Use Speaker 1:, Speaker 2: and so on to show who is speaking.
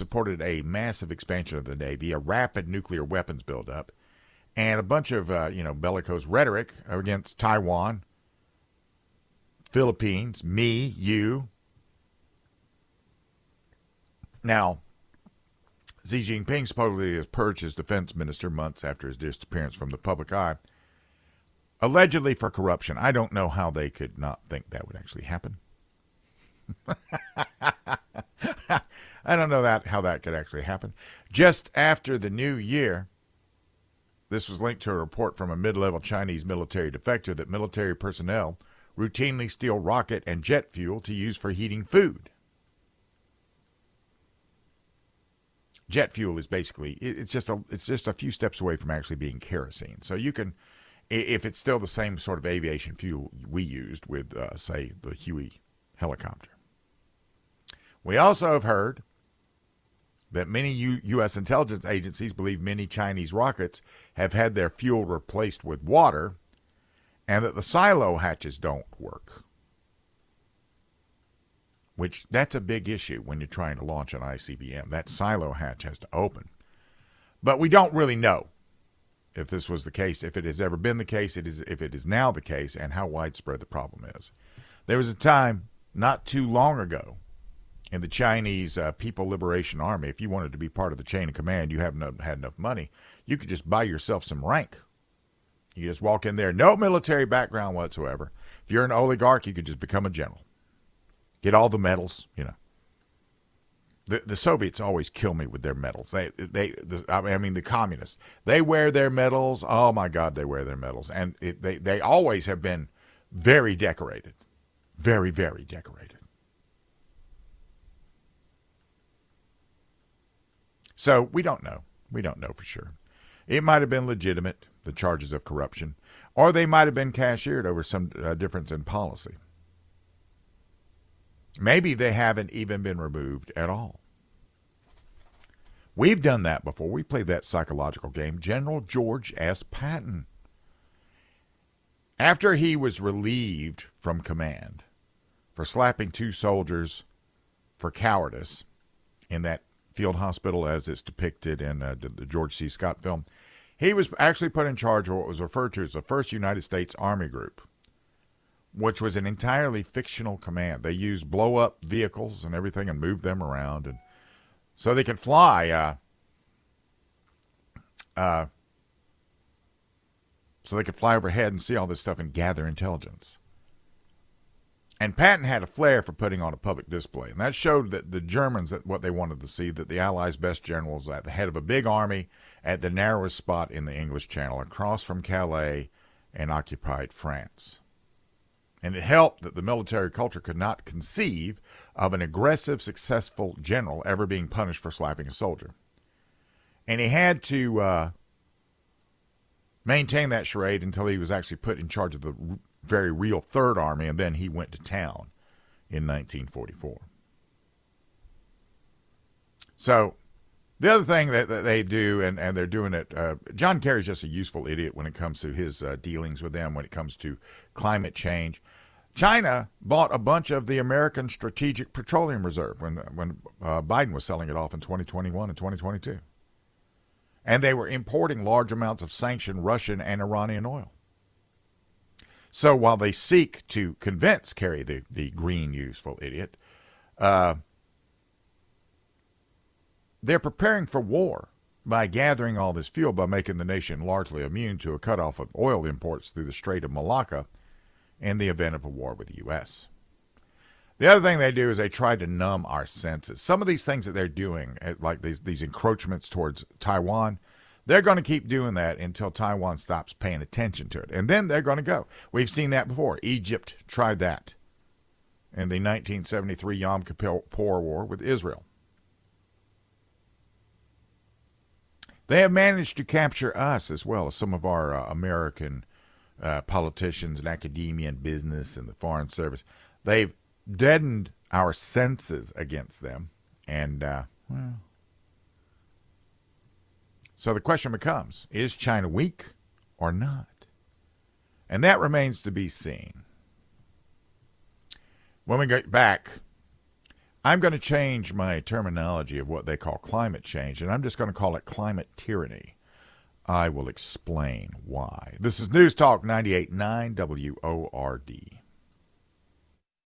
Speaker 1: supported a massive expansion of the Navy, a rapid nuclear weapons buildup, and a bunch of uh, you know bellicose rhetoric against Taiwan, Philippines, me, you. Now, Xi Jinping supposedly has purged his defense minister months after his disappearance from the public eye, allegedly for corruption. I don't know how they could not think that would actually happen. I don't know that how that could actually happen. Just after the new year, this was linked to a report from a mid-level Chinese military defector that military personnel routinely steal rocket and jet fuel to use for heating food. Jet fuel is basically it's just a it's just a few steps away from actually being kerosene. So you can if it's still the same sort of aviation fuel we used with uh, say the Huey helicopter. We also have heard that many U- U.S. intelligence agencies believe many Chinese rockets have had their fuel replaced with water and that the silo hatches don't work. Which that's a big issue when you're trying to launch an ICBM. That silo hatch has to open. But we don't really know if this was the case, if it has ever been the case, it is if it is now the case, and how widespread the problem is. There was a time not too long ago in the Chinese uh, People Liberation Army, if you wanted to be part of the chain of command, you haven't had enough money, you could just buy yourself some rank. You just walk in there, no military background whatsoever. If you're an oligarch, you could just become a general, get all the medals. You know, the the Soviets always kill me with their medals. They they the, I mean the communists they wear their medals. Oh my God, they wear their medals, and it, they they always have been very decorated, very very decorated. So we don't know. We don't know for sure. It might have been legitimate, the charges of corruption, or they might have been cashiered over some uh, difference in policy. Maybe they haven't even been removed at all. We've done that before. We played that psychological game. General George S. Patton. After he was relieved from command for slapping two soldiers for cowardice in that field hospital as it's depicted in uh, the George C. Scott film. He was actually put in charge of what was referred to as the 1st United States Army Group, which was an entirely fictional command. They used blow up vehicles and everything and moved them around. and So they could fly. Uh, uh, so they could fly overhead and see all this stuff and gather intelligence. And Patton had a flair for putting on a public display, and that showed that the Germans that what they wanted to see that the Allies' best generals at the head of a big army at the narrowest spot in the English Channel, across from Calais and occupied France. And it helped that the military culture could not conceive of an aggressive, successful general ever being punished for slapping a soldier. And he had to uh, maintain that charade until he was actually put in charge of the very real Third Army, and then he went to town in 1944. So, the other thing that, that they do, and, and they're doing it, uh, John Kerry's just a useful idiot when it comes to his uh, dealings with them, when it comes to climate change. China bought a bunch of the American Strategic Petroleum Reserve when when uh, Biden was selling it off in 2021 and 2022, and they were importing large amounts of sanctioned Russian and Iranian oil. So while they seek to convince Kerry, the, the green useful idiot, uh, they're preparing for war by gathering all this fuel by making the nation largely immune to a cutoff of oil imports through the Strait of Malacca in the event of a war with the U.S. The other thing they do is they try to numb our senses. Some of these things that they're doing, eh, like these, these encroachments towards Taiwan, they're going to keep doing that until Taiwan stops paying attention to it. And then they're going to go. We've seen that before. Egypt tried that in the 1973 Yom Kippur War with Israel. They have managed to capture us as well as some of our uh, American uh, politicians and academia and business and the Foreign Service. They've deadened our senses against them. And, uh, well, so the question becomes is China weak or not? And that remains to be seen. When we get back, I'm going to change my terminology of what they call climate change, and I'm just going to call it climate tyranny. I will explain why. This is News Talk 98.9 WORD.